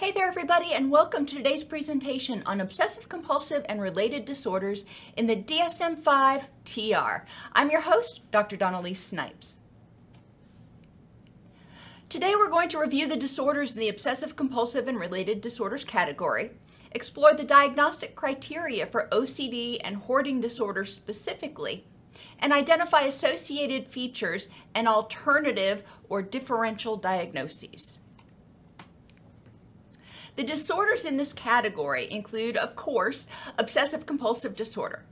Hey there, everybody, and welcome to today's presentation on obsessive compulsive and related disorders in the DSM 5 TR. I'm your host, Dr. Dawn-Elise Snipes. Today, we're going to review the disorders in the obsessive compulsive and related disorders category, explore the diagnostic criteria for OCD and hoarding disorders specifically, and identify associated features and alternative or differential diagnoses. The disorders in this category include, of course, obsessive compulsive disorder.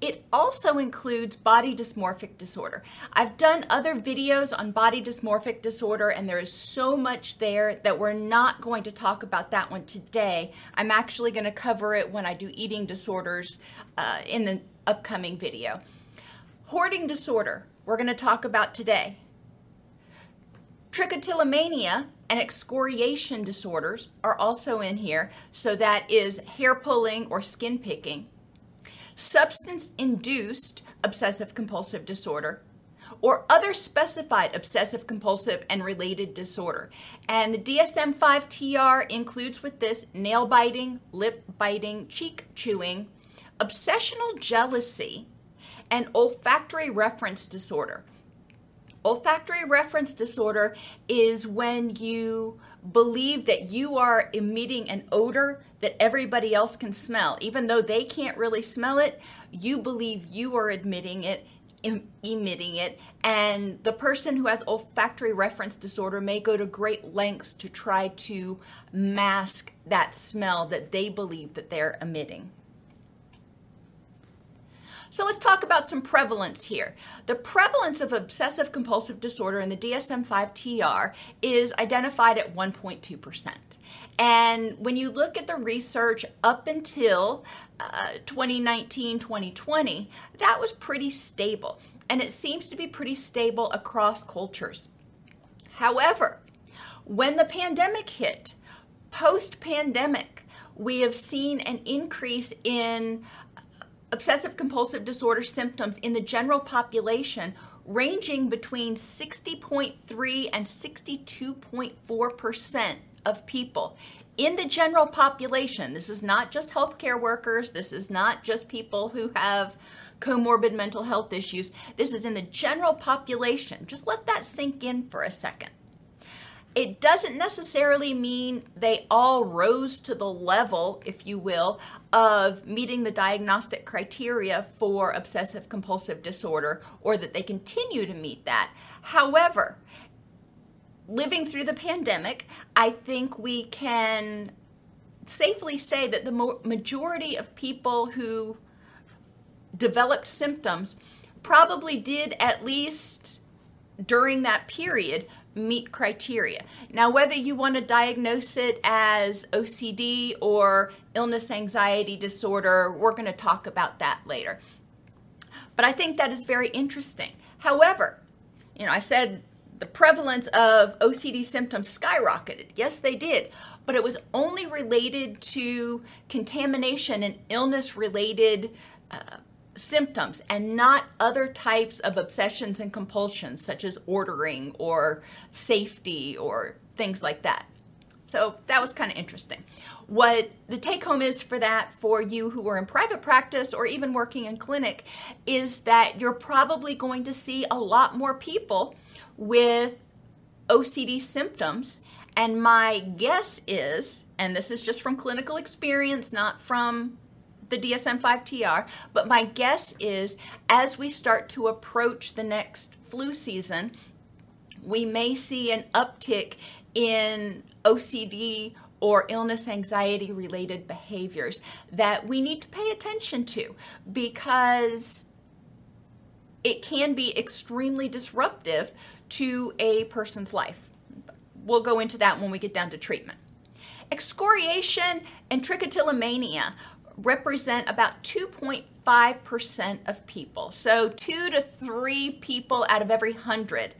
It also includes body dysmorphic disorder. I've done other videos on body dysmorphic disorder, and there is so much there that we're not going to talk about that one today. I'm actually going to cover it when I do eating disorders uh, in the upcoming video. Hoarding disorder, we're going to talk about today. Trichotillomania and excoriation disorders are also in here. So that is hair pulling or skin picking. Substance induced obsessive compulsive disorder or other specified obsessive compulsive and related disorder. And the DSM 5 TR includes with this nail biting, lip biting, cheek chewing, obsessional jealousy, and olfactory reference disorder. Olfactory reference disorder is when you believe that you are emitting an odor that everybody else can smell. Even though they can't really smell it, you believe you are admitting it, em- emitting it. And the person who has olfactory reference disorder may go to great lengths to try to mask that smell that they believe that they're emitting. So let's talk about some prevalence here. The prevalence of obsessive compulsive disorder in the DSM 5 TR is identified at 1.2%. And when you look at the research up until uh, 2019 2020, that was pretty stable. And it seems to be pretty stable across cultures. However, when the pandemic hit, post pandemic, we have seen an increase in obsessive compulsive disorder symptoms in the general population ranging between 60.3 and 62.4% of people. In the general population, this is not just healthcare workers, this is not just people who have comorbid mental health issues. This is in the general population. Just let that sink in for a second it doesn't necessarily mean they all rose to the level, if you will, of meeting the diagnostic criteria for obsessive compulsive disorder or that they continue to meet that. However, living through the pandemic, I think we can safely say that the majority of people who developed symptoms probably did at least during that period meet criteria. Now, whether you want to diagnose it as OCD or illness anxiety disorder, we're going to talk about that later. But I think that is very interesting. However, you know, I said the prevalence of OCD symptoms skyrocketed. Yes, they did. But it was only related to contamination and illness related uh, symptoms and not other types of obsessions and compulsions such as ordering or safety or things like that. So that was kind of interesting. What the take home is for that for you who are in private practice or even working in clinic is that you're probably going to see a lot more people with OCD symptoms. And my guess is, and this is just from clinical experience, not from the DSM 5 TR, but my guess is as we start to approach the next flu season, we may see an uptick in OCD or illness anxiety related behaviors that we need to pay attention to because it can be extremely disruptive to a person's life. we'll go into that when we get down to treatment. Excoriation and trichotillomania represent about 2.5% of people. So, two to three people out of every hundred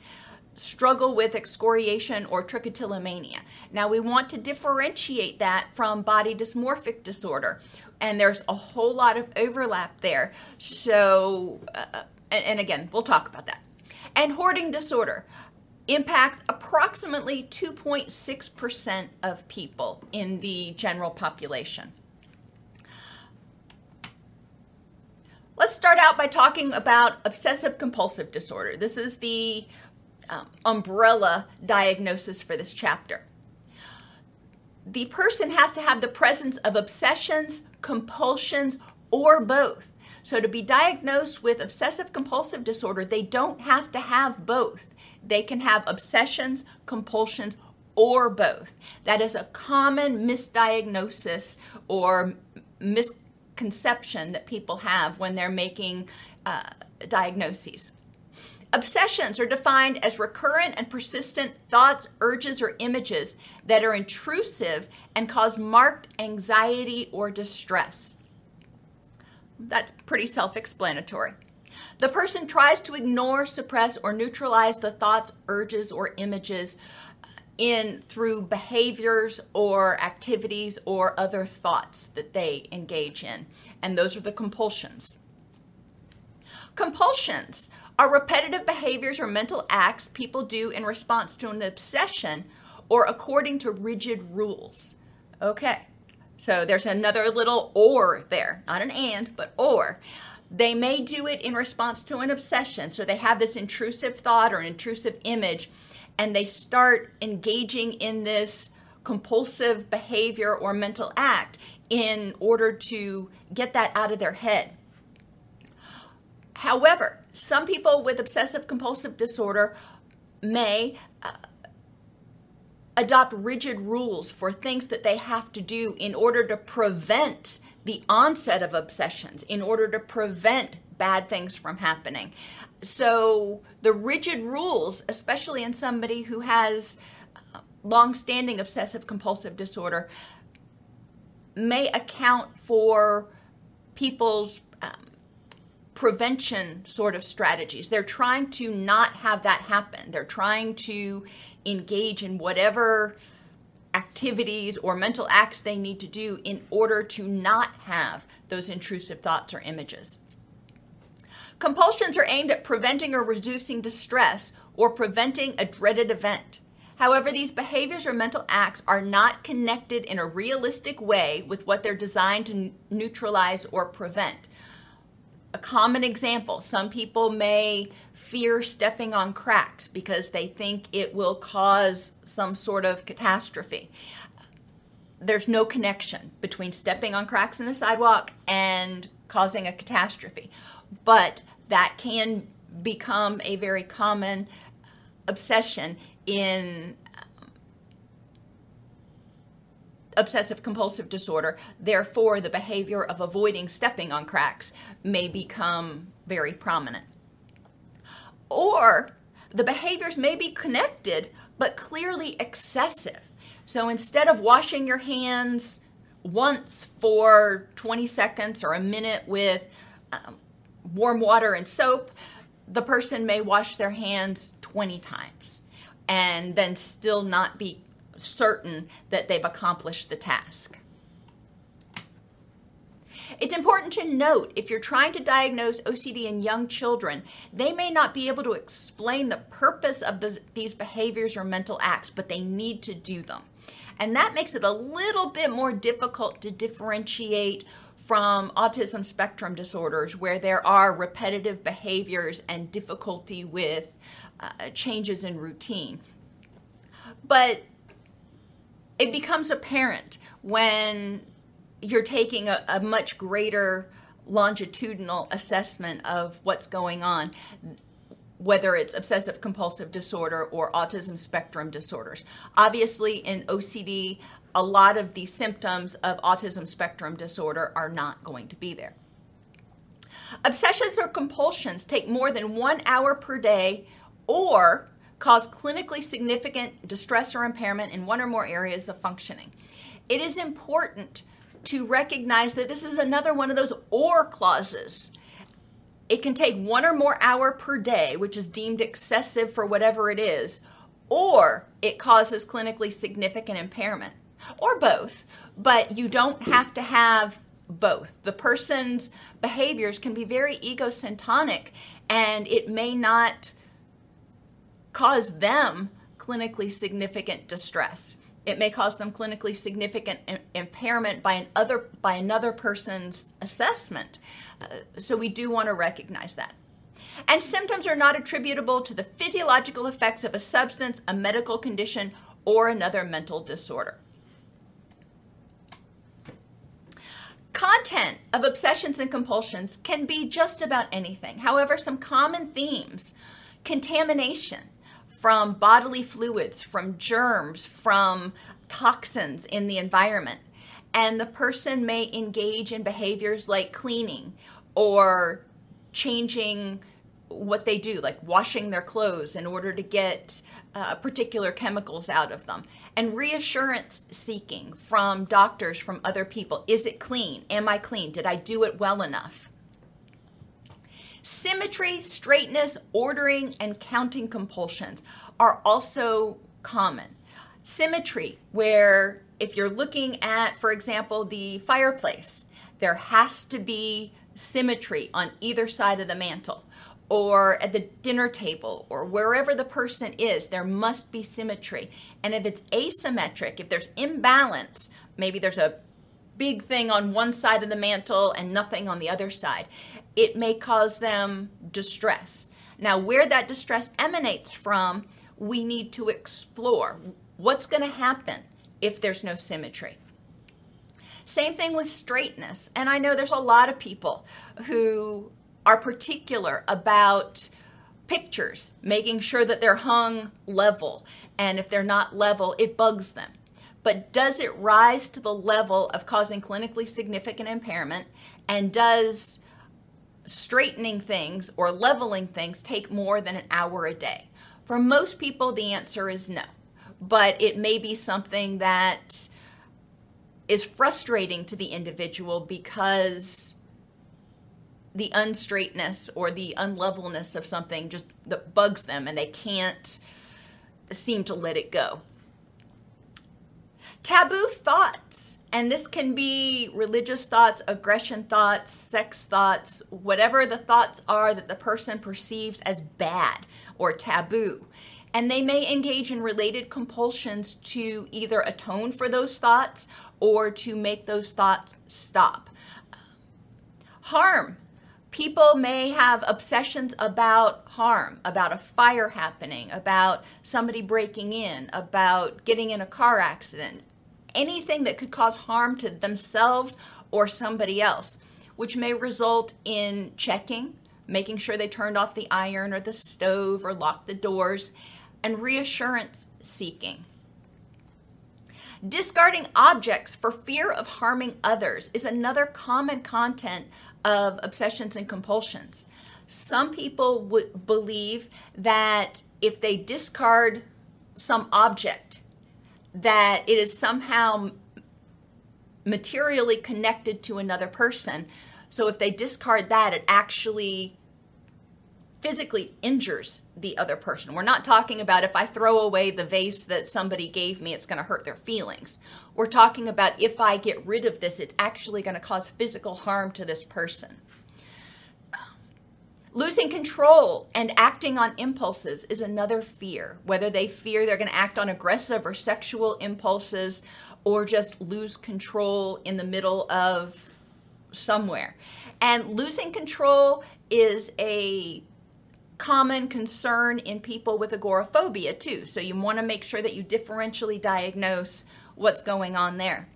struggle with excoriation or trichotillomania. Now, we want to differentiate that from body dysmorphic disorder, and there's a whole lot of overlap there. So, uh, and, and again, we'll talk about that. And hoarding disorder impacts approximately 2.6% of people in the general population. Start out by talking about obsessive compulsive disorder. This is the um, umbrella diagnosis for this chapter. The person has to have the presence of obsessions, compulsions, or both. So, to be diagnosed with obsessive compulsive disorder, they don't have to have both. They can have obsessions, compulsions, or both. That is a common misdiagnosis or misconception that people have when they're making uh, diagnoses. Obsessions are defined as recurrent and persistent thoughts, urges, or images that are intrusive and cause marked anxiety or distress. That's pretty self explanatory. The person tries to ignore, suppress, or neutralize the thoughts, urges, or images in through behaviors or activities or other thoughts that they engage in. And those are the compulsions. Compulsions are repetitive behaviors or mental acts people do in response to an obsession or according to rigid rules. Okay, so there's another little or there, not an and, but or. They may do it in response to an obsession. So they have this intrusive thought or an intrusive image, and they start engaging in this compulsive behavior or mental act in order to get that out of their head. However, some people with obsessive compulsive disorder may uh, adopt rigid rules for things that they have to do in order to prevent the onset of obsessions, in order to prevent bad things from happening. So, the rigid rules, especially in somebody who has uh, long-standing obsessive compulsive disorder, may account for people's prevention sort of strategies. They're trying to not have that happen. They're trying to engage in whatever activities or mental acts they need to do in order to not have those intrusive thoughts or images. Compulsions are aimed at preventing or reducing distress or preventing a dreaded event. However, these behaviors or mental acts are not connected in a realistic way with what they're designed to neutralize or prevent a common example some people may fear stepping on cracks because they think it will cause some sort of catastrophe. There's no connection between stepping on cracks in the sidewalk and causing a catastrophe, but that can become a very common obsession in obsessive compulsive disorder. Therefore, the behavior of avoiding stepping on cracks may become very prominent. Or the behaviors may be connected but clearly excessive. So instead of washing your hands once for 20 seconds or a minute with um, warm water and soap, the person may wash their hands 20 times and then still not be certain that they've accomplished the task. It's important to note if you're trying to diagnose OCD in young children, they may not be able to explain the purpose of these behaviors or mental acts, but they need to do them. And that makes it a little bit more difficult to differentiate from autism spectrum disorders where there are repetitive behaviors and difficulty with uh, changes in routine. But it becomes apparent when you're taking a, a much greater longitudinal assessment of what's going on whether it's obsessive compulsive disorder or autism spectrum disorders. Obviously, in OCD, a lot of the symptoms of autism spectrum disorder are not going to be there. Obsessions or compulsions take more than one hour per day or cause clinically significant distress or impairment in one or more areas of functioning. It is important to recognize that this is another one of those or clauses. It can take one or more hour per day, which is deemed excessive for whatever it is, or it causes clinically significant impairment, or both. But you don't have to have both. The person's behaviors can be very egocentric and it may not cause them clinically significant distress. It may cause them clinically significant impairment by, an other, by another person's assessment. Uh, so we do want to recognize that. And symptoms are not attributable to the physiological effects of a substance, a medical condition, or another mental disorder. Content of obsessions and compulsions can be just about anything. However, some common themes contamination from bodily fluids, from germs, from toxins in the environment. And the person may engage in behaviors like cleaning or changing what they do, like washing their clothes in order to get uh, particular chemicals out of them. And reassurance seeking from doctors, from other people. Is it clean? Am I clean? Did I do it well enough? Symmetry, straightness, ordering, and counting compulsions are also common. Symmetry, where if you're looking at, for example, the fireplace, there has to be symmetry on either side of the mantel or at the dinner table or wherever the person is, there must be symmetry. And if it's asymmetric, if there's imbalance, maybe there's a big thing on one side of the mantel and nothing on the other side, it may cause them distress. Now, where that distress emanates from, we need to explore. What's going to happen if there's no symmetry? Same thing with straightness. And I know there's a lot of people who are particular about pictures, making sure that they're hung level. And if they're not level, it bugs them. But does it rise to the level of causing clinically significant impairment? And does straightening things or leveling things take more than an hour a day? For most people, the answer is no. But it may be something that is frustrating to the individual because the unstraightness or the unlevelness of something just that bugs them and they can't seem to let it go. Taboo thoughts, and this can be religious thoughts, aggression thoughts, sex thoughts, whatever the thoughts are that the person perceives as bad or taboo. And they may engage in related compulsions to either atone for those thoughts or to make those thoughts stop. Harm people may have obsessions about harm, about a fire happening, about somebody breaking in, about getting in a car accident, anything that could cause harm to themselves or somebody else, which may result in checking, making sure they turned off the iron or the stove or locked the doors, and reassurance seeking. Discarding objects for fear of harming others is another common content of obsessions and compulsions. Some people would believe that if they discard some object, that it is somehow materially connected to another person. So if they discard that, it actually physically injures the other person. We're not talking about if I throw away the vase that somebody gave me, it's going to hurt their feelings. We're talking about if I get rid of this, it's actually going to cause physical harm to this person. Losing control and acting on impulses is another fear, whether they fear they're going to act on aggressive or sexual impulses or just lose control in the middle of somewhere. And losing control is a common concern in people with agoraphobia too. So you want to make sure that you differentially diagnose what's going on there.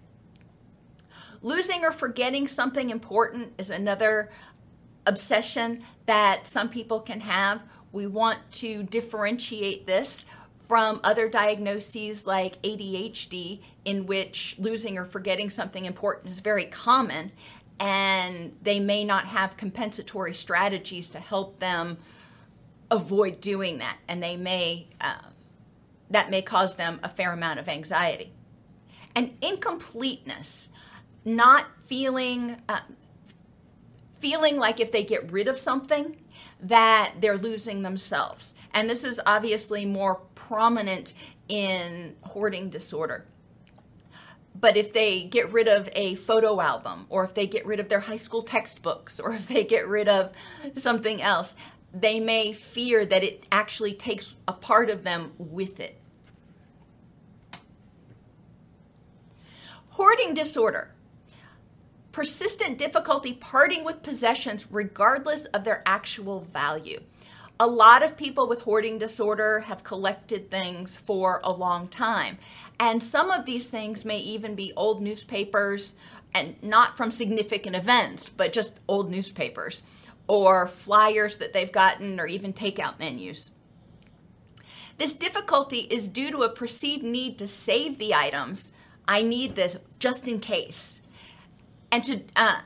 Losing or forgetting something important is another obsession that some people can have. We want to differentiate this from other diagnoses like ADHD, in which losing or forgetting something important is very common, and they may not have compensatory strategies to help them avoid doing that, and they may uh, that may cause them a fair amount of anxiety. And incompleteness, not feeling uh, feeling like if they get rid of something that they're losing themselves. And this is obviously more prominent in hoarding disorder. But if they get rid of a photo album, or if they get rid of their high school textbooks, or if they get rid of something else, they may fear that it actually takes a part of them with it. Hoarding disorder. Persistent difficulty parting with possessions regardless of their actual value. A lot of people with hoarding disorder have collected things for a long time. And some of these things may even be old newspapers and not from significant events, but just old newspapers or flyers that they've gotten or even takeout menus. This difficulty is due to a perceived need to save the items. I need this just in case. And to uh,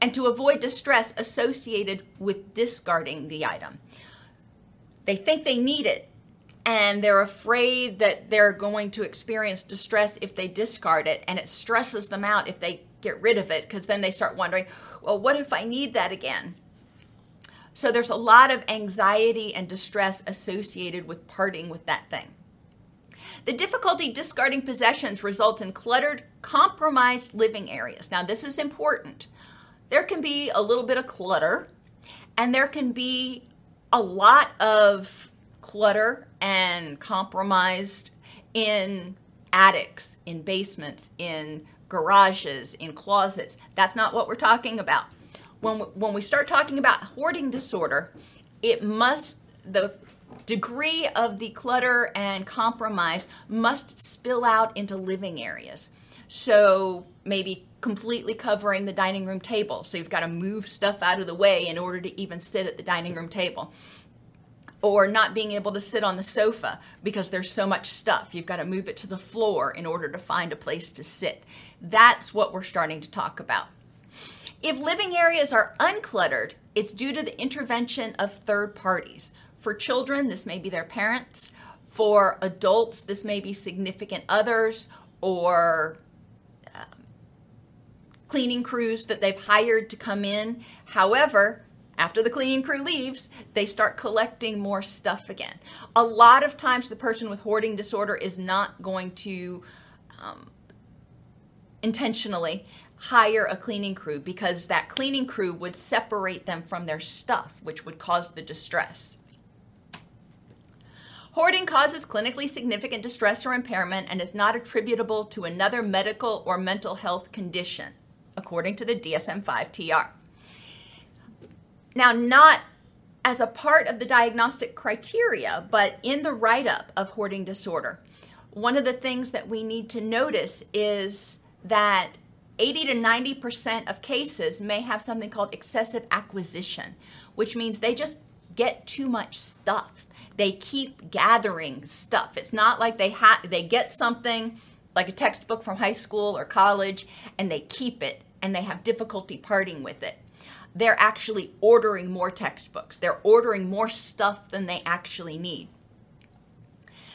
and to avoid distress associated with discarding the item. They think they need it and they're afraid that they're going to experience distress if they discard it and it stresses them out if they get rid of it because then they start wondering, well, what if I need that again? So there's a lot of anxiety and distress associated with parting with that thing. The difficulty discarding possessions results in cluttered, compromised living areas. Now, this is important. There can be a little bit of clutter, and there can be a lot of clutter and compromised in attics, in basements, in garages, in closets. That's not what we're talking about. When we, when we start talking about hoarding disorder, it must the degree of the clutter and compromise must spill out into living areas. So maybe completely covering the dining room table. So you've got to move stuff out of the way in order to even sit at the dining room table. Or not being able to sit on the sofa because there's so much stuff. You've got to move it to the floor in order to find a place to sit. That's what we're starting to talk about. If living areas are uncluttered, it's due to the intervention of third parties. For children, this may be their parents. For adults, this may be significant others or um, cleaning crews that they've hired to come in. However, after the cleaning crew leaves, they start collecting more stuff again. A lot of times, the person with hoarding disorder is not going to um, intentionally hire a cleaning crew because that cleaning crew would separate them from their stuff, which would cause the distress. Hoarding causes clinically significant distress or impairment and is not attributable to another medical or mental health condition, according to the DSM 5 TR. Now, not as a part of the diagnostic criteria, but in the write up of hoarding disorder, one of the things that we need to notice is that 80 to 90% of cases may have something called excessive acquisition, which means they just get too much stuff they keep gathering stuff. It's not like they ha- they get something like a textbook from high school or college and they keep it and they have difficulty parting with it. They're actually ordering more textbooks. They're ordering more stuff than they actually need.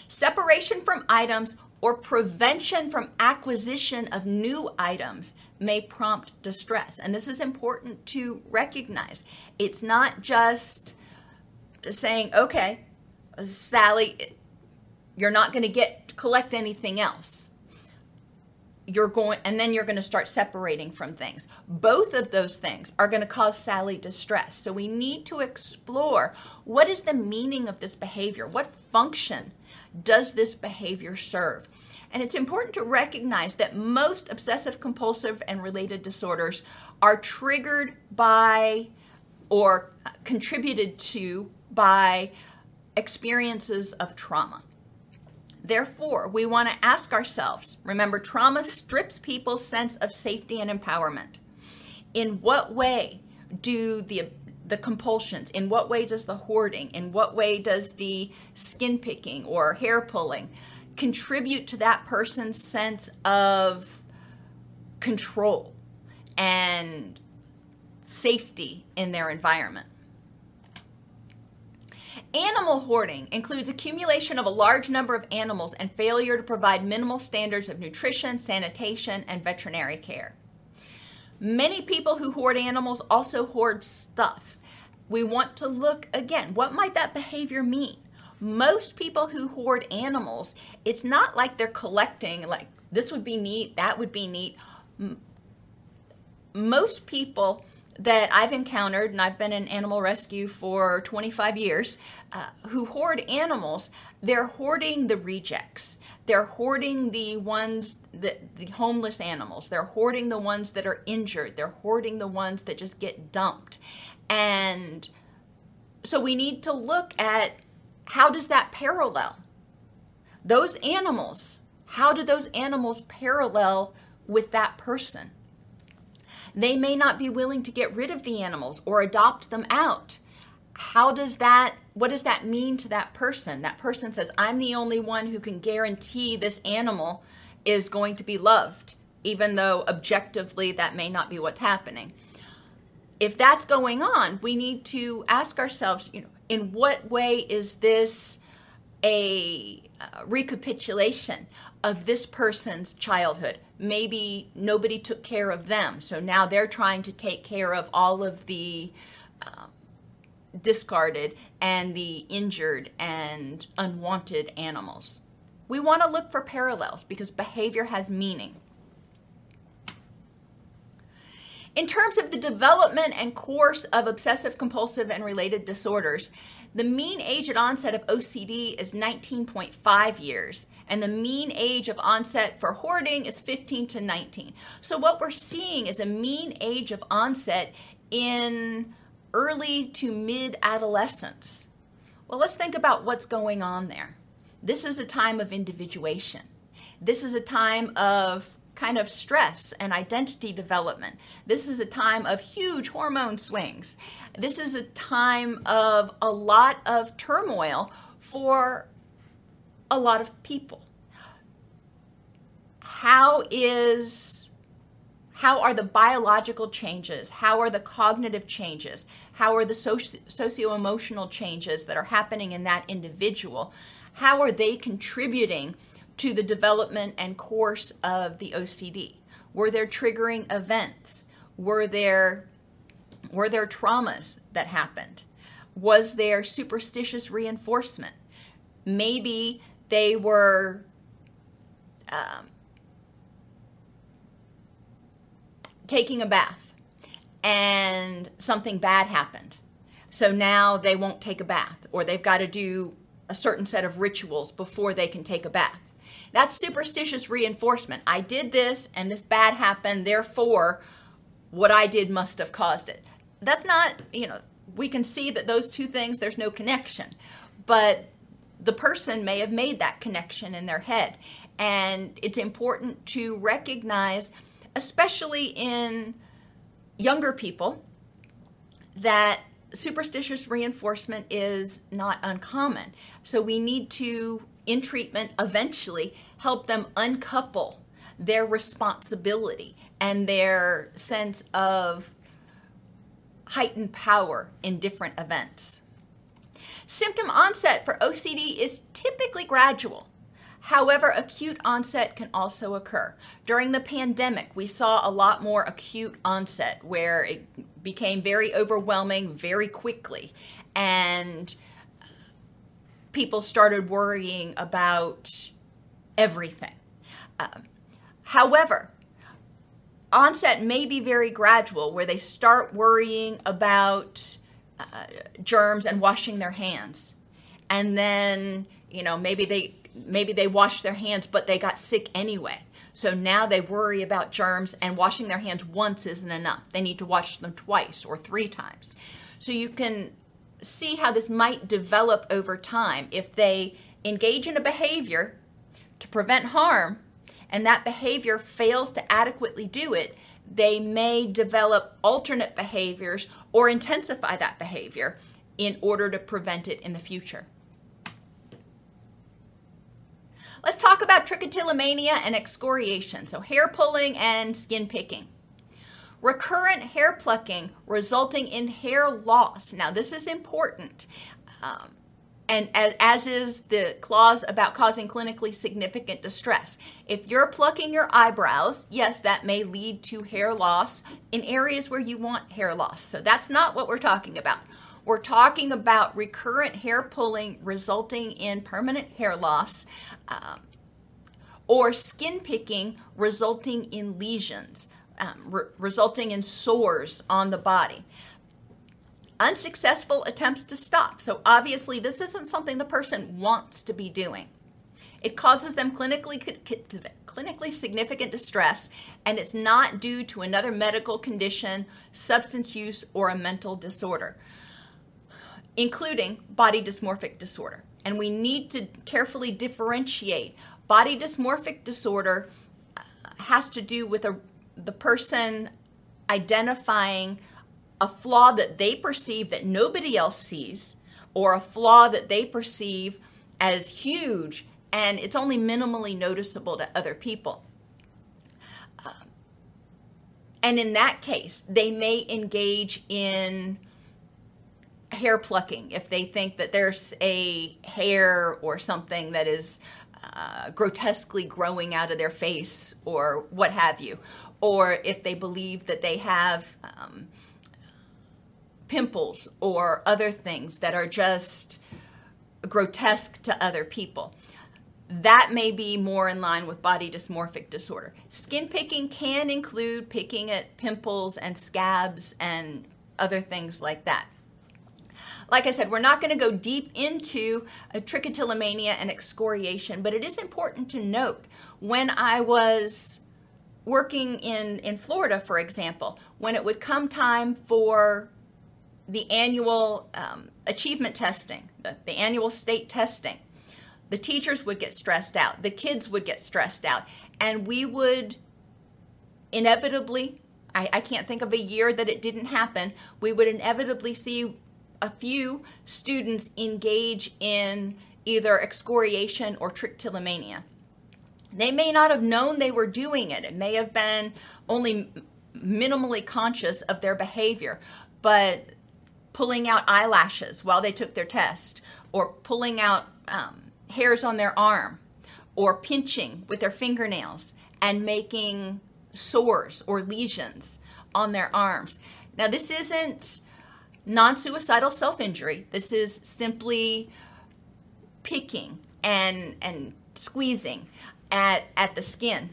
Separation from items or prevention from acquisition of new items may prompt distress. And this is important to recognize. It's not just saying, okay, Sally, you're not going to get collect anything else. You're going, and then you're going to start separating from things. Both of those things are going to cause Sally distress. So we need to explore what is the meaning of this behavior? What function does this behavior serve? And it's important to recognize that most obsessive compulsive and related disorders are triggered by or contributed to by experiences of trauma. Therefore, we want to ask ourselves remember, trauma strips people's sense of safety and empowerment. In what way do the the compulsions, in what way does the hoarding, in what way does the skin picking or hair pulling contribute to that person's sense of control and safety in their environment? Animal hoarding includes accumulation of a large number of animals and failure to provide minimal standards of nutrition, sanitation, and veterinary care. Many people who hoard animals also hoard stuff. We want to look again, what might that behavior mean? Most people who hoard animals, it's not like they're collecting, like this would be neat, that would be neat. Most people that I've encountered, and I've been in animal rescue for 25 years, uh, who hoard animals, they're hoarding the rejects. They're hoarding the ones that the homeless animals. They're hoarding the ones that are injured. They're hoarding the ones that just get dumped. And so we need to look at how does that parallel? Those animals, how do those animals parallel with that person? They may not be willing to get rid of the animals or adopt them out. How does that, what does that mean to that person? That person says, I'm the only one who can guarantee this animal is going to be loved, even though objectively that may not be what's happening. If that's going on, we need to ask ourselves, you know, in what way is this a uh, recapitulation of this person's childhood? maybe nobody took care of them. So now they're trying to take care of all of the um, discarded and the injured and unwanted animals. We want to look for parallels because behavior has meaning. In terms of the development and course of obsessive compulsive and related disorders, the mean age at onset of OCD is 19.5 years, and the mean age of onset for hoarding is 15 to 19. So, what we're seeing is a mean age of onset in early to mid adolescence. Well, let's think about what's going on there. This is a time of individuation. This is a time of kind of stress and identity development. This is a time of huge hormone swings. This is a time of a lot of turmoil for a lot of people. How is how are the biological changes? How are the cognitive changes? How are the socio emotional changes that are happening in that individual? How are they contributing to the development and course of the OCD? Were there triggering events? Were there were there traumas that happened? Was there superstitious reinforcement? Maybe they were um, taking a bath and something bad happened. So now they won't take a bath, or they've got to do a certain set of rituals before they can take a bath. That's superstitious reinforcement. I did this and this bad happened, therefore, what I did must have caused it. That's not, you know, we can see that those two things, there's no connection. But the person may have made that connection in their head. And it's important to recognize, especially in younger people, that superstitious reinforcement is not uncommon. So we need to in treatment eventually help them uncouple their responsibility and their sense of heightened power in different events. Symptom onset for OCD is typically gradual. However, acute onset can also occur. During the pandemic, we saw a lot more acute onset where it became very overwhelming very quickly. And people started worrying about everything. Um, however, onset may be very gradual, where they start worrying about uh, germs and washing their hands, and then you know maybe they maybe they washed their hands, but they got sick anyway. So now they worry about germs, and washing their hands once isn't enough. They need to wash them twice or three times. So you can see how this might develop over time. If they engage in a behavior to prevent harm and that behavior fails to adequately do it, they may develop alternate behaviors or intensify that behavior in order to prevent it in the future. Let's talk about trichotillomania and excoriation, so hair pulling and skin picking recurrent hair plucking resulting in hair loss. Now, this is important. Um, and as, as is the clause about causing clinically significant distress. If you're plucking your eyebrows, yes, that may lead to hair loss in areas where you want hair loss. So that's not what we're talking about. We're talking about recurrent hair pulling resulting in permanent hair loss. Um, or skin picking resulting in lesions, um, re- resulting in sores on the body unsuccessful attempts to stop. So obviously, this isn't something the person wants to be doing. It causes them clinically clinically significant distress, and it's not due to another medical condition, substance use, or a mental disorder, including body dysmorphic disorder. And we need to carefully differentiate. Body dysmorphic disorder uh, has to do with a, the person identifying a flaw that they perceive that nobody else sees, or a flaw that they perceive as huge and it's only minimally noticeable to other people. Um, and in that case, they may engage in hair plucking if they think that there's a hair or something that is uh, grotesquely growing out of their face or what have you, or if they believe that they have. Um, pimples or other things that are just grotesque to other people. That may be more in line with body dysmorphic disorder. Skin picking can include picking at pimples and scabs and other things like that. Like I said, we're not going to go deep into trichotillomania and excoriation, but it is important to note when I was working in, in Florida, for example, when it would come time for the annual um, achievement testing, the, the annual state testing, the teachers would get stressed out, the kids would get stressed out, and we would inevitably, I can't think of a year that it didn't happen, we would inevitably see a few students engage in either excoriation or trichotillomania. They may not have known they were doing it. It may have been only minimally conscious of their behavior, but pulling out eyelashes while they took their test, or pulling out um, hairs on their arm, or pinching with their fingernails and making sores or lesions on their arms. Now, this isn't non suicidal self injury, this is simply picking and, and squeezing at, at the skin.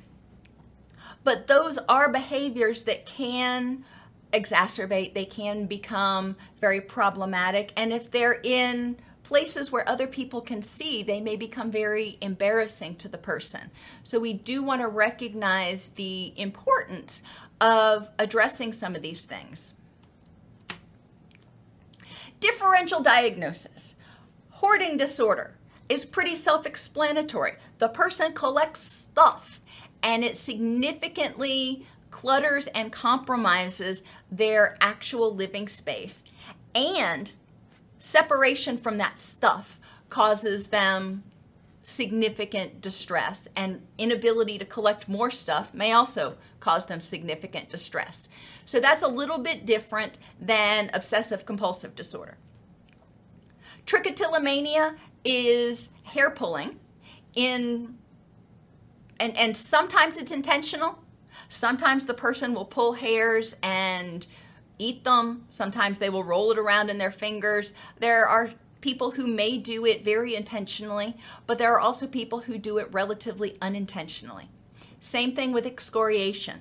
But those are behaviors that can exacerbate, they can become very problematic. And if they're in places where other people can see, they may become very embarrassing to the person. So we do want to recognize the importance of addressing some of these things. Differential diagnosis. Hoarding disorder is pretty self explanatory. The person collects stuff and it significantly clutters and compromises their actual living space. And separation from that stuff causes them significant distress, and inability to collect more stuff may also cause them significant distress. So that's a little bit different than obsessive compulsive disorder. Trichotillomania is hair pulling in and, and sometimes it's intentional Sometimes the person will pull hairs and eat them. Sometimes they will roll it around in their fingers. There are people who may do it very intentionally, but there are also people who do it relatively unintentionally. Same thing with excoriation.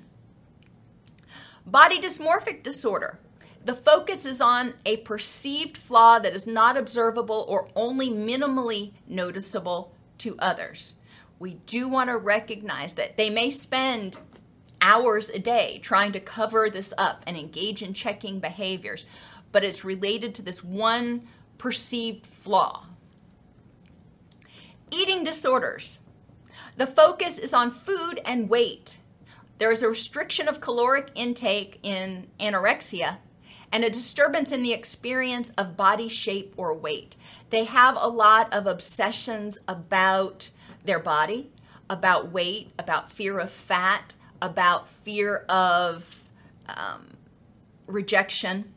Body dysmorphic disorder. The focus is on a perceived flaw that is not observable or only minimally noticeable to others. We do want to recognize that they may spend hours a day trying to cover this up and engage in checking behaviors, but it's related to this one perceived flaw. Eating disorders. The focus is on food and weight. There is a restriction of caloric intake in anorexia and a disturbance in the experience of body shape or weight. They have a lot of obsessions about their body, about weight, about fear of fat, about fear of um, rejection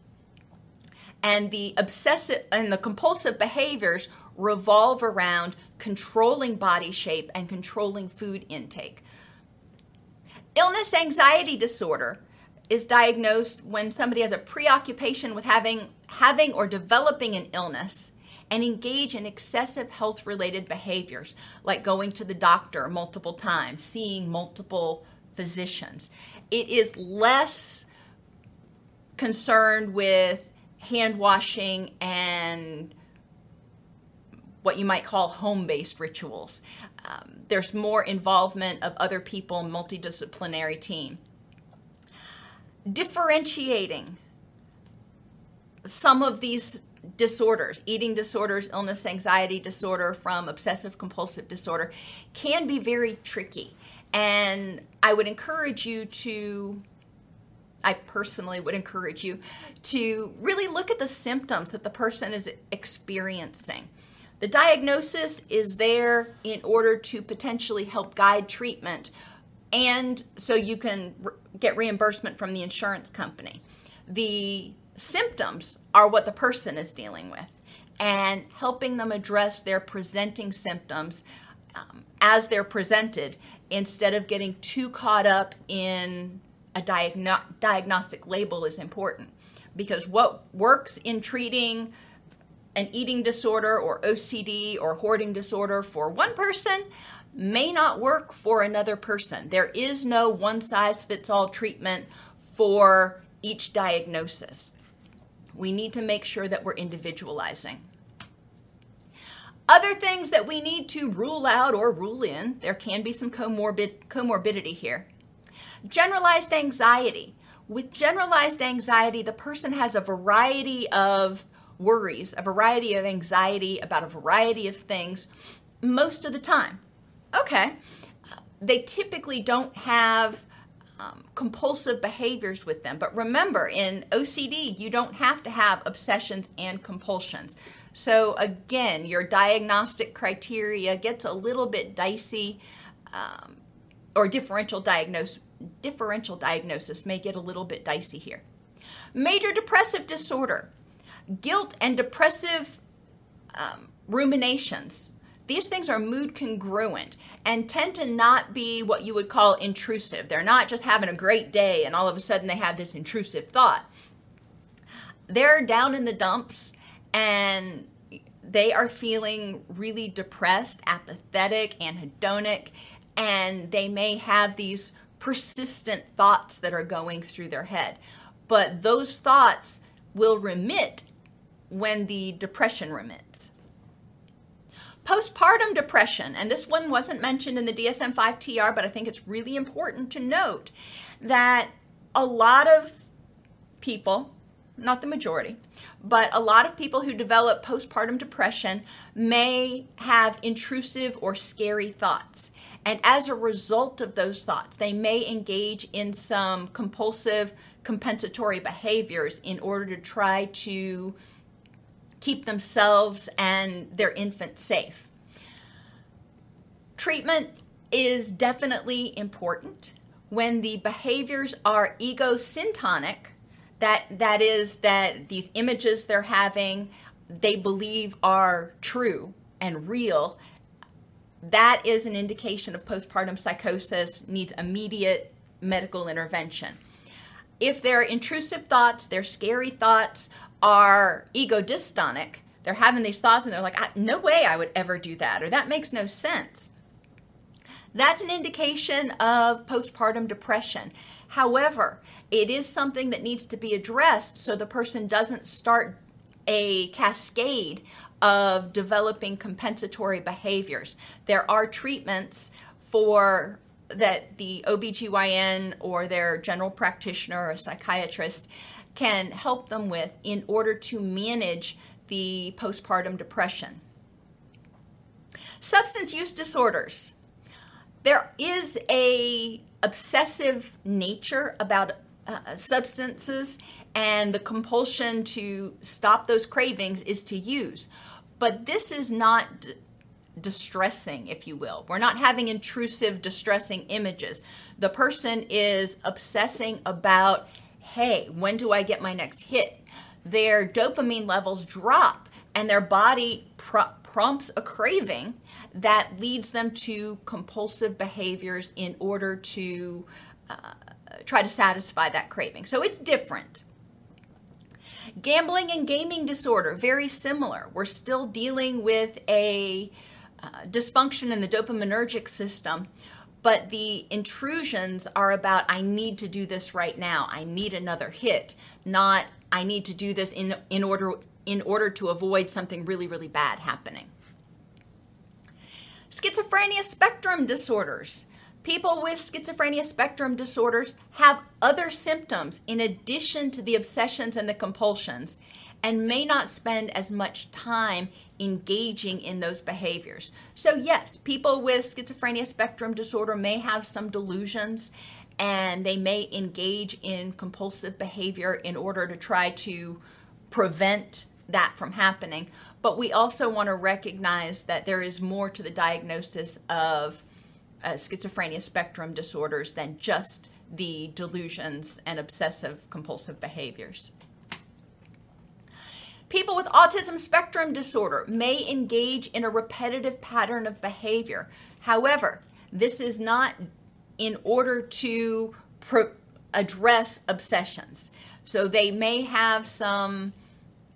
and the obsessive and the compulsive behaviors revolve around controlling body shape and controlling food intake. Illness anxiety disorder is diagnosed when somebody has a preoccupation with having having or developing an illness and engage in excessive health related behaviors like going to the doctor multiple times, seeing multiple physicians. It is less concerned with hand washing and what you might call home based rituals. Um, there's more involvement of other people, multidisciplinary team. Differentiating some of these disorders, eating disorders, illness, anxiety disorder from obsessive compulsive disorder, can be very tricky. And I would encourage you to, I personally would encourage you to really look at the symptoms that the person is experiencing. The diagnosis is there in order to potentially help guide treatment and so you can re- get reimbursement from the insurance company. The symptoms are what the person is dealing with and helping them address their presenting symptoms um, as they're presented instead of getting too caught up in a diagno- diagnostic label is important because what works in treating an eating disorder or OCD or hoarding disorder for one person may not work for another person. There is no one size fits all treatment for each diagnosis. We need to make sure that we're individualizing. Other things that we need to rule out or rule in, there can be some comorbid, comorbidity here. Generalized anxiety. With generalized anxiety, the person has a variety of worries, a variety of anxiety about a variety of things most of the time. Okay, they typically don't have um, compulsive behaviors with them. But remember, in OCD, you don't have to have obsessions and compulsions. So, again, your diagnostic criteria gets a little bit dicey, um, or differential diagnosis, differential diagnosis may get a little bit dicey here. Major depressive disorder guilt and depressive um, ruminations. These things are mood congruent and tend to not be what you would call intrusive. They're not just having a great day and all of a sudden they have this intrusive thought. They're down in the dumps and they are feeling really depressed, apathetic, anhedonic, and they may have these persistent thoughts that are going through their head. But those thoughts will remit when the depression remits. Postpartum depression, and this one wasn't mentioned in the DSM 5 TR, but I think it's really important to note that a lot of people, not the majority, but a lot of people who develop postpartum depression may have intrusive or scary thoughts. And as a result of those thoughts, they may engage in some compulsive compensatory behaviors in order to try to keep themselves and their infant safe. Treatment is definitely important when the behaviors are egosyntonic that that is that these images they're having they believe are true and real that is an indication of postpartum psychosis needs immediate medical intervention if they're intrusive thoughts they're scary thoughts are ego dystonic, they're having these thoughts and they're like, ah, no way I would ever do that, or that makes no sense. That's an indication of postpartum depression. However, it is something that needs to be addressed so the person doesn't start a cascade of developing compensatory behaviors. There are treatments for that the OBGYN or their general practitioner or psychiatrist can help them with in order to manage the postpartum depression. Substance use disorders. There is a obsessive nature about uh, substances and the compulsion to stop those cravings is to use. But this is not d- distressing, if you will. We're not having intrusive, distressing images. The person is obsessing about hey, when do I get my next hit? Their dopamine levels drop and their body pro- prompts a craving that leads them to compulsive behaviors in order to uh, try to satisfy that craving. So it's different. Gambling and gaming disorder, very similar. We're still dealing with a uh, dysfunction in the dopaminergic system, but the intrusions are about I need to do this right now. I need another hit, not I need to do this in in order in order to avoid something really really bad happening. Schizophrenia spectrum disorders. People with schizophrenia spectrum disorders have other symptoms in addition to the obsessions and the compulsions and may not spend as much time engaging in those behaviors. So, yes, people with schizophrenia spectrum disorder may have some delusions and they may engage in compulsive behavior in order to try to prevent that from happening. But we also want to recognize that there is more to the diagnosis of uh, schizophrenia spectrum disorders than just the delusions and obsessive compulsive behaviors. People with autism spectrum disorder may engage in a repetitive pattern of behavior. However, this is not in order to pro- address obsessions. So they may have some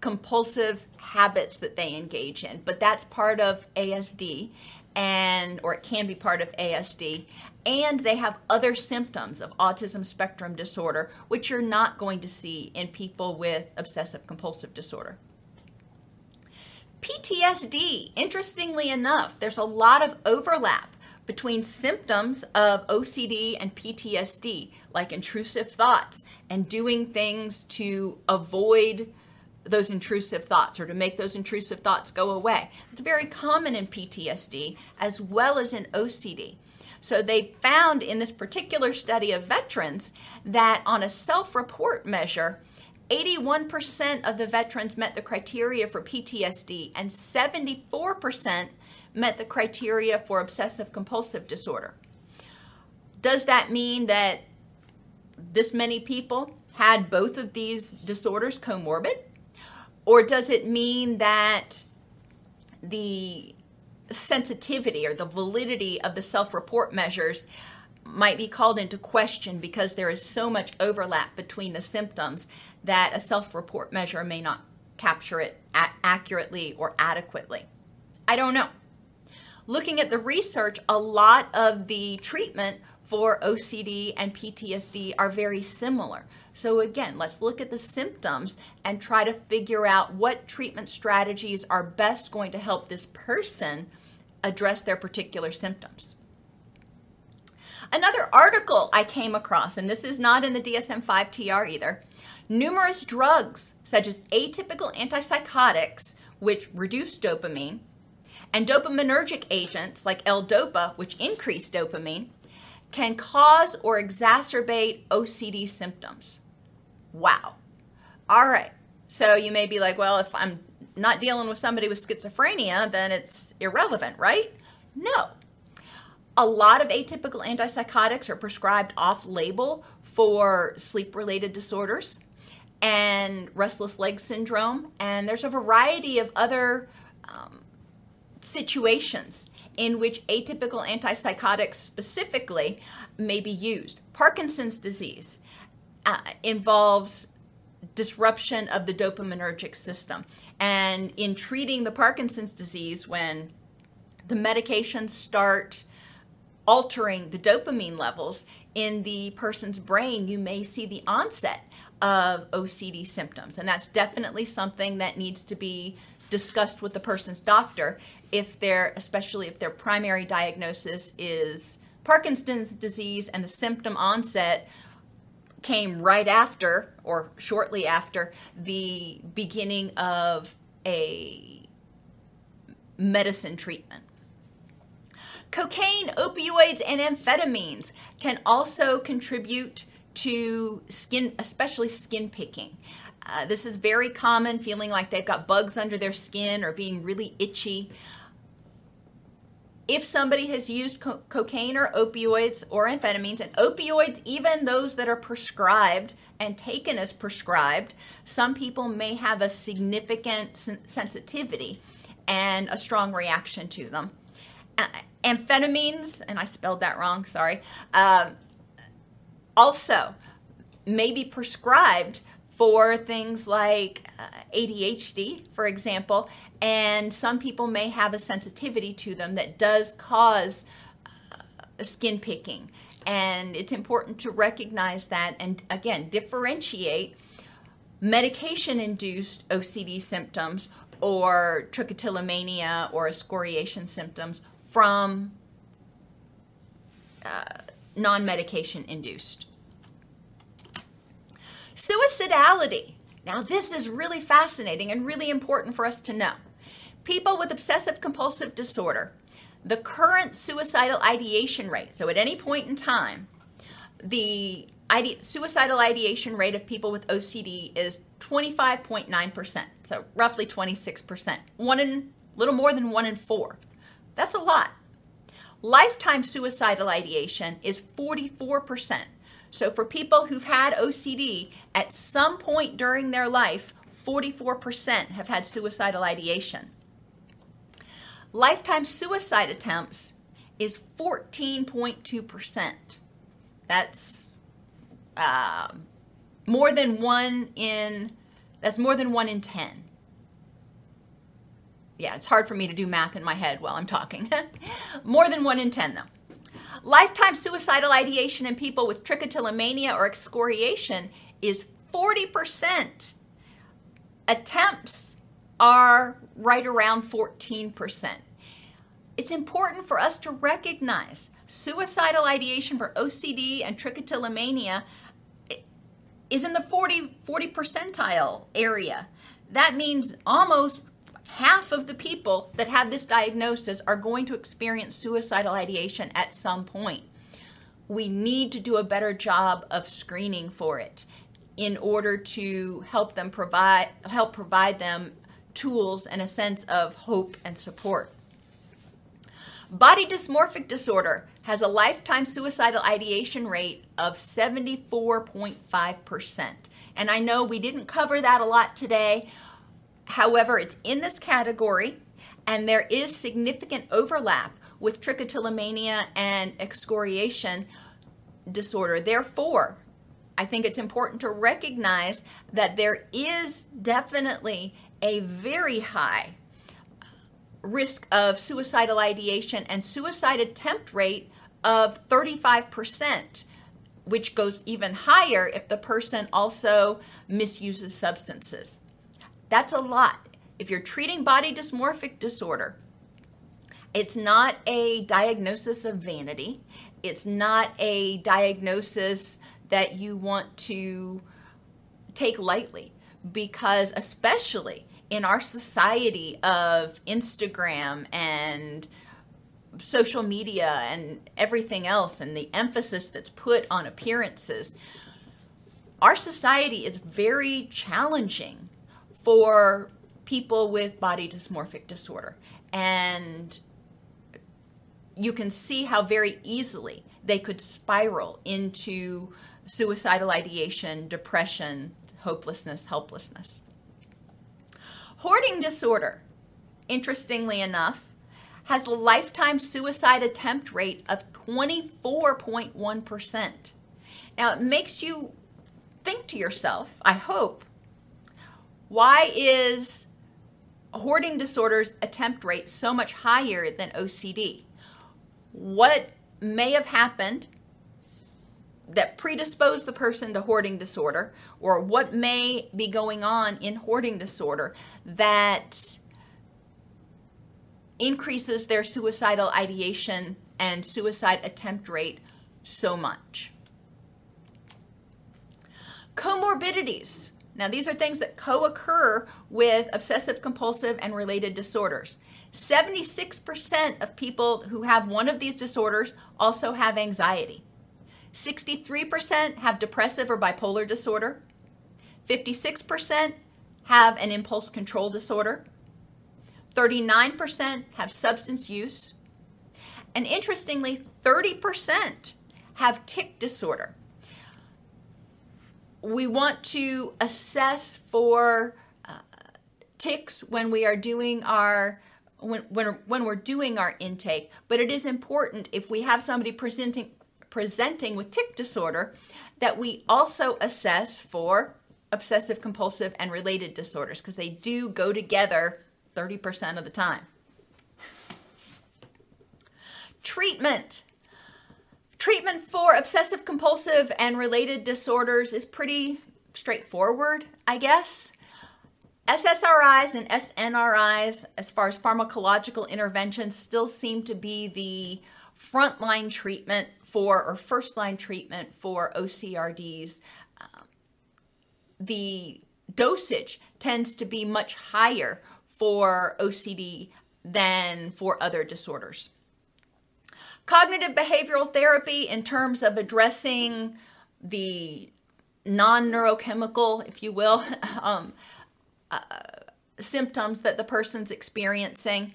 compulsive habits that they engage in, but that's part of ASD and or it can be part of ASD and they have other symptoms of autism spectrum disorder which you're not going to see in people with obsessive compulsive disorder. PTSD, interestingly enough, there's a lot of overlap between symptoms of OCD and PTSD, like intrusive thoughts and doing things to avoid those intrusive thoughts or to make those intrusive thoughts go away. It's very common in PTSD as well as in OCD. So they found in this particular study of veterans that on a self report measure, 81% of the veterans met the criteria for PTSD and 74% met the criteria for obsessive compulsive disorder. Does that mean that this many people had both of these disorders comorbid? Or does it mean that the sensitivity or the validity of the self report measures might be called into question because there is so much overlap between the symptoms that a self report measure may not capture it accurately or adequately? I don't know. Looking at the research, a lot of the treatment for OCD and PTSD are very similar. So, again, let's look at the symptoms and try to figure out what treatment strategies are best going to help this person address their particular symptoms. Another article I came across, and this is not in the DSM 5 TR either numerous drugs, such as atypical antipsychotics, which reduce dopamine, and dopaminergic agents like L-DOPA, which increase dopamine, can cause or exacerbate OCD symptoms. Wow. All right. So you may be like, well, if I'm not dealing with somebody with schizophrenia, then it's irrelevant, right? No. A lot of atypical antipsychotics are prescribed off label for sleep related disorders and restless leg syndrome, and there's a variety of other um, situations in which atypical antipsychotics specifically may be used. Parkinson's disease uh, involves disruption of the dopaminergic system. And in treating the Parkinson's disease, when the medications start altering the dopamine levels in the person's brain, you may see the onset of OCD symptoms. And that's definitely something that needs to be discussed with the person's doctor if they're especially if their primary diagnosis is Parkinson's disease and the symptom onset came right after or shortly after the beginning of a medicine treatment. Cocaine, opioids, and amphetamines can also contribute to skin, especially skin picking. Uh, this is very common, feeling like they've got bugs under their skin or being really itchy. If somebody has used co- cocaine or opioids or amphetamines, and opioids, even those that are prescribed and taken as prescribed, some people may have a significant sen- sensitivity and a strong reaction to them. Uh, amphetamines, and I spelled that wrong, sorry, um, also may be prescribed for things like uh, ADHD, for example, and some people may have a sensitivity to them that does cause uh, skin picking. And it's important to recognize that and again differentiate medication induced OCD symptoms or trichotillomania or excoriation symptoms from uh, non medication induced. Suicidality. Now, this is really fascinating and really important for us to know. People with obsessive compulsive disorder, the current suicidal ideation rate, so at any point in time, the ide- suicidal ideation rate of people with OCD is 25.9%, so roughly 26%, one in a little more than one in four. That's a lot. Lifetime suicidal ideation is 44%. So for people who've had OCD at some point during their life, 44% have had suicidal ideation. Lifetime suicide attempts is 14.2%. That's uh, more than one in that's more than one in 10 yeah it's hard for me to do math in my head while i'm talking more than one in 10 though lifetime suicidal ideation in people with trichotillomania or excoriation is 40% attempts are right around 14% it's important for us to recognize suicidal ideation for ocd and trichotillomania is in the 40, 40 percentile area. That means almost half of the people that have this diagnosis are going to experience suicidal ideation at some point. We need to do a better job of screening for it in order to help them provide help provide them tools and a sense of hope and support. Body dysmorphic disorder has a lifetime suicidal ideation rate of 74.5%. And I know we didn't cover that a lot today. However, it's in this category, and there is significant overlap with trichotillomania and excoriation disorder. Therefore, I think it's important to recognize that there is definitely a very high risk of suicidal ideation and suicide attempt rate of 35%, which goes even higher if the person also misuses substances. That's a lot. If you're treating body dysmorphic disorder, it's not a diagnosis of vanity. It's not a diagnosis that you want to take lightly because, especially in our society of Instagram and social media and everything else and the emphasis that's put on appearances, our society is very challenging for people with body dysmorphic disorder. And you can see how very easily they could spiral into suicidal ideation, depression, hopelessness, helplessness. Hoarding disorder, interestingly enough, has a lifetime suicide attempt rate of 24.1%. Now, it makes you think to yourself, I hope, why is hoarding disorders attempt rate so much higher than OCD? What may have happened that predispose the person to hoarding disorder or what may be going on in hoarding disorder that increases their suicidal ideation and suicide attempt rate so much. Comorbidities. Now, these are things that co occur with obsessive compulsive and related disorders. 76% of people who have one of these disorders also have anxiety. 63% have depressive or bipolar disorder. 56% have an impulse control disorder. 39% have substance use. And interestingly, 30% have tic disorder. We want to assess for uh, tics when we are doing our when, when, when we're doing our intake, but it is important if we have somebody presenting presenting with tic disorder that we also assess for obsessive compulsive and related disorders because they do go together 30% of the time. Treatment. Treatment for obsessive compulsive and related disorders is pretty straightforward, I guess. SSRIs and SNRIs, as far as pharmacological interventions, still seem to be the frontline treatment for, or first line treatment for OCRDs. Um, the dosage tends to be much higher for OCD than for other disorders. Cognitive behavioral therapy, in terms of addressing the non neurochemical, if you will, um, uh, symptoms that the person's experiencing.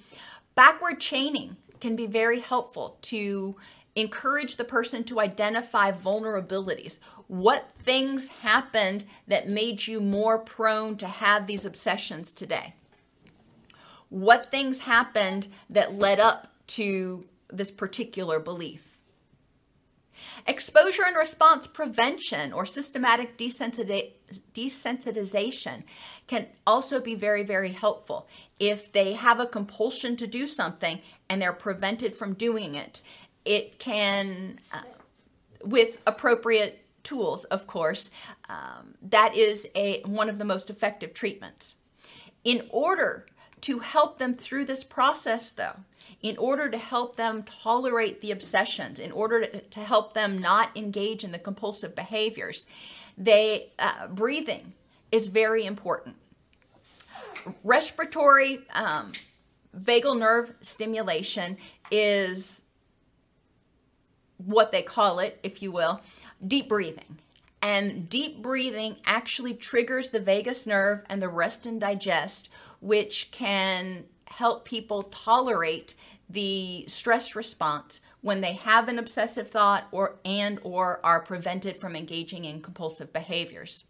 Backward chaining can be very helpful to encourage the person to identify vulnerabilities. What things happened that made you more prone to have these obsessions today? What things happened that led up to this particular belief? Exposure and response prevention or systematic desensitization can also be very, very helpful. If they have a compulsion to do something and they're prevented from doing it, it can, uh, with appropriate tools, of course, um, that is a one of the most effective treatments. In order to help them through this process, though, in order to help them tolerate the obsessions, in order to, help them not engage in the compulsive behaviors, they uh, breathing is very important. Respiratory um, vagal nerve stimulation is what they call it, if you will, deep breathing. And deep breathing actually triggers the vagus nerve and the rest and digest, which can help people tolerate the stress response when they have an obsessive thought or and or are prevented from engaging in compulsive behaviors.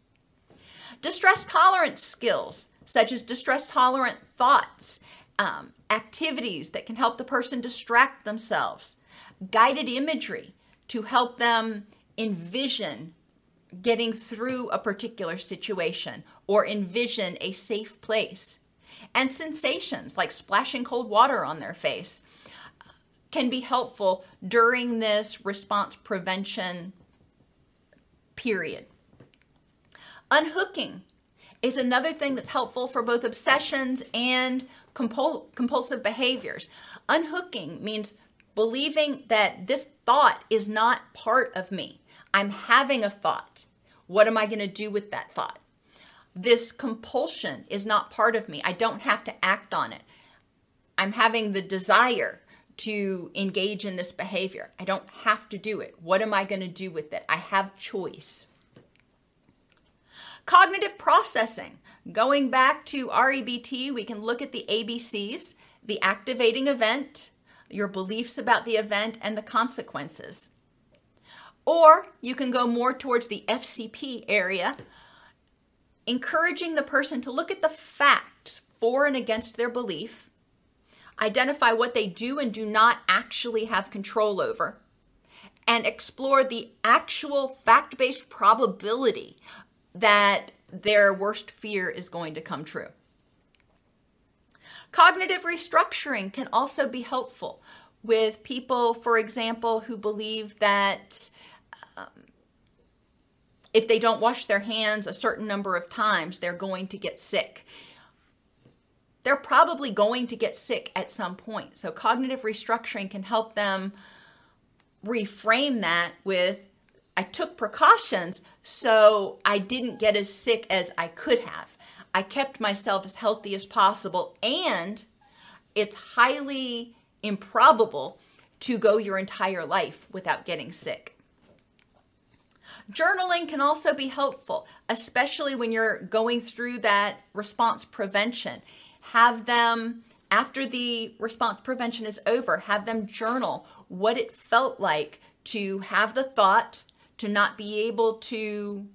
Distress tolerance skills, such as distress tolerant thoughts, um, activities that can help the person distract themselves, guided imagery to help them envision getting through a particular situation or envision a safe place and sensations like splashing cold water on their face can be helpful during this response prevention period. Unhooking is another thing that's helpful for both obsessions and compul- compulsive behaviors. Unhooking means believing that this thought is not part of me. I'm having a thought. What am I going to do with that thought? This compulsion is not part of me. I don't have to act on it. I'm having the desire to engage in this behavior. I don't have to do it. What am I going to do with it? I have choice. Cognitive processing. Going back to REBT, we can look at the ABCs the activating event, your beliefs about the event, and the consequences. Or you can go more towards the FCP area, encouraging the person to look at the facts for and against their belief, identify what they do and do not actually have control over, and explore the actual fact based probability that their worst fear is going to come true. Cognitive restructuring can also be helpful with people, for example, who believe that um, if they don't wash their hands a certain number of times, they're going to get sick. They're probably going to get sick at some point. So, cognitive restructuring can help them reframe that with I took precautions, so I didn't get as sick as I could have. I kept myself as healthy as possible, and it's highly improbable to go your entire life without getting sick. Journaling can also be helpful, especially when you're going through that response prevention. Have them, after the response prevention is over, have them journal what it felt like to have the thought, to not be able to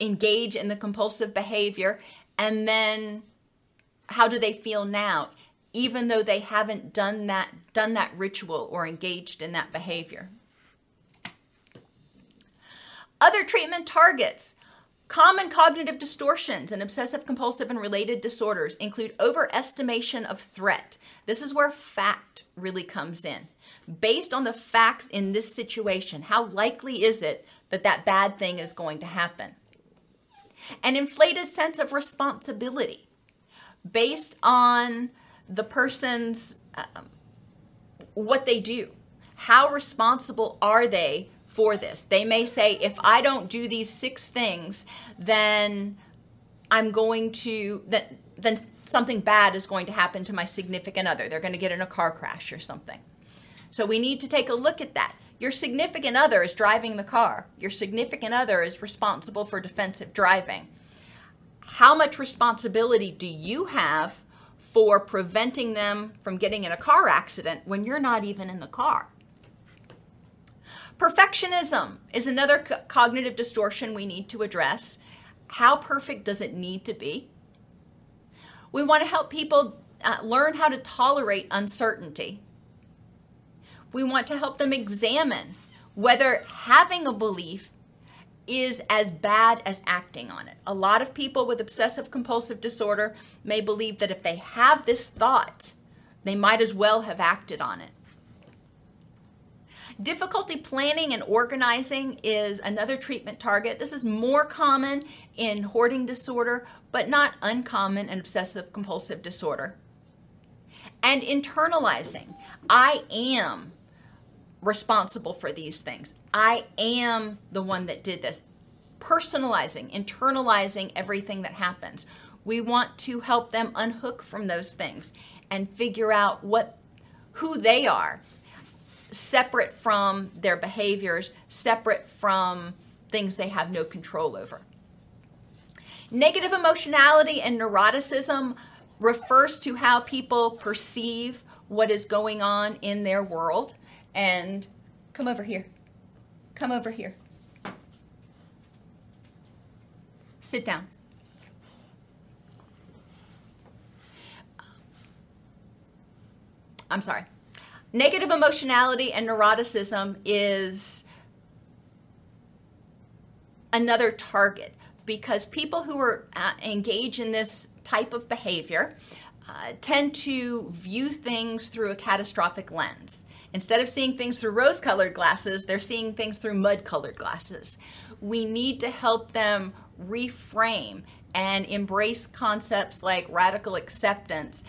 engage in the compulsive behavior, and then how do they feel now? even though they haven't done that done that ritual or engaged in that behavior. Other treatment targets. Common cognitive distortions and obsessive compulsive and related disorders include overestimation of threat. This is where fact really comes in. Based on the facts in this situation, how likely is it that that bad thing is going to happen? An inflated sense of responsibility based on the person's um, what they do. How responsible are they for this. They may say, if I don't do these six things, then I'm going to, that, then something bad is going to happen to my significant other. They're going to get in a car crash or something. So we need to take a look at that. Your significant other is driving the car. Your significant other is responsible for defensive driving. How much responsibility do you have for preventing them from getting in a car accident when you're not even in the car? Perfectionism is another co- cognitive distortion we need to address. How perfect does it need to be? We want to help people uh, learn how to tolerate uncertainty. We want to help them examine whether having a belief is as bad as acting on it. A lot of people with obsessive compulsive disorder may believe that if they have this thought, they might as well have acted on it. Difficulty planning and organizing is another treatment target. This is more common in hoarding disorder, but not uncommon in obsessive compulsive disorder. And internalizing. I am responsible for these things. I am the one that did this. Personalizing, internalizing everything that happens. We want to help them unhook from those things and figure out what who they are separate from their behaviors, separate from things they have no control over. Negative emotionality and neuroticism refers to how people perceive what is going on in their world. And come over here. Come over here. Sit down. I'm sorry. Negative emotionality and neuroticism is another target because people who are uh, engaged in this type of behavior uh, tend to view things through a catastrophic lens. Instead of seeing things through rose colored glasses, they're seeing things through mud colored glasses. We need to help them reframe and embrace concepts like radical acceptance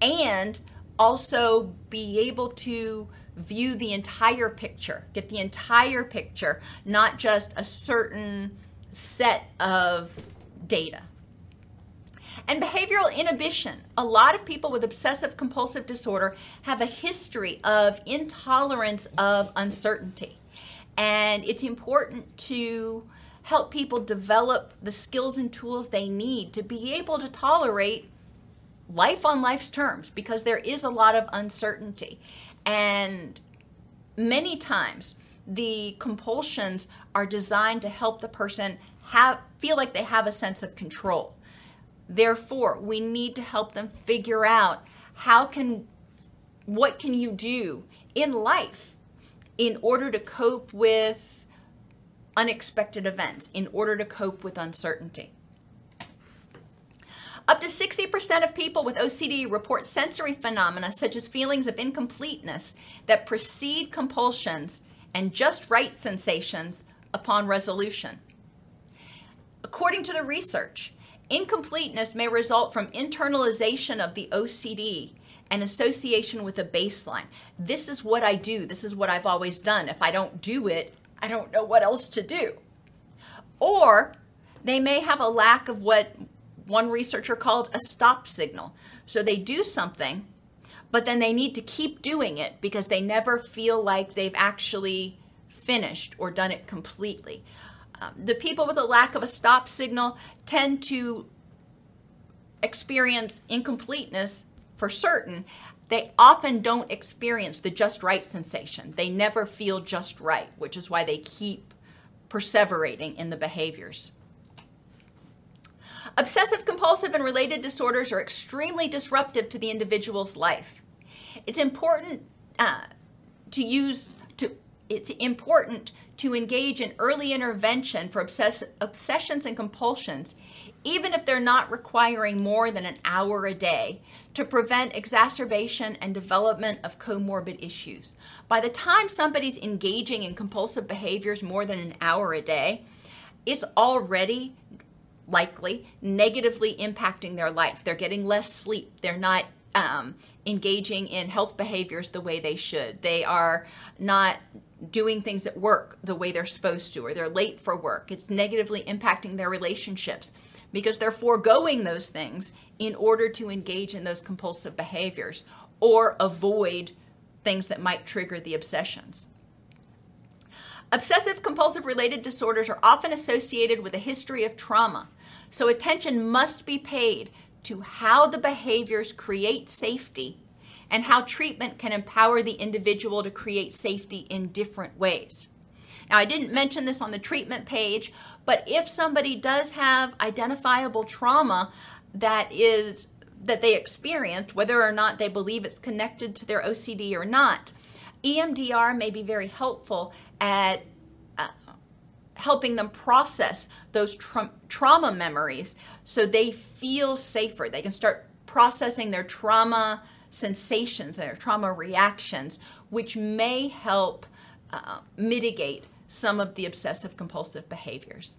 and also be able to view the entire picture, get the entire picture, not just a certain set of data. And behavioral inhibition. A lot of people with obsessive compulsive disorder have a history of intolerance of uncertainty. And it's important to help people develop the skills and tools they need to be able to tolerate life on life's terms because there is a lot of uncertainty. And many times the compulsions are designed to help the person have feel like they have a sense of control. Therefore, we need to help them figure out how can what can you do in life in order to cope with unexpected events, in order to cope with uncertainty. Up to 60% of people with OCD report sensory phenomena such as feelings of incompleteness that precede compulsions and just right sensations upon resolution. According to the research, incompleteness may result from internalization of the OCD and association with a baseline. This is what I do. This is what I've always done. If I don't do it, I don't know what else to do. Or they may have a lack of what one researcher called a stop signal. So they do something, but then they need to keep doing it because they never feel like they've actually finished or done it completely. Um, the people with a lack of a stop signal tend to experience incompleteness for certain. They often don't experience the just right sensation. They never feel just right, which is why they keep perseverating in the behaviors. Obsessive compulsive and related disorders are extremely disruptive to the individual's life. It's important uh, to use to it's important to engage in early intervention for obsess- obsessions and compulsions, even if they're not requiring more than an hour a day, to prevent exacerbation and development of comorbid issues. By the time somebody's engaging in compulsive behaviors more than an hour a day, it's already likely negatively impacting their life. They're getting less sleep. They're not um, engaging in health behaviors the way they should. They are not doing things at work the way they're supposed to, or they're late for work. It's negatively impacting their relationships because they're foregoing those things in order to engage in those compulsive behaviors or avoid things that might trigger the obsessions. Obsessive compulsive related disorders are often associated with a history of trauma, so attention must be paid to how the behaviors create safety and how treatment can empower the individual to create safety in different ways. Now, I didn't mention this on the treatment page, but if somebody does have identifiable trauma that is that they experienced, whether or not they believe it's connected to their OCD or not, EMDR may be very helpful at helping them process those tra- trauma memories so they feel safer. They can start processing their trauma sensations, their trauma reactions, which may help uh, mitigate some of the obsessive compulsive behaviors.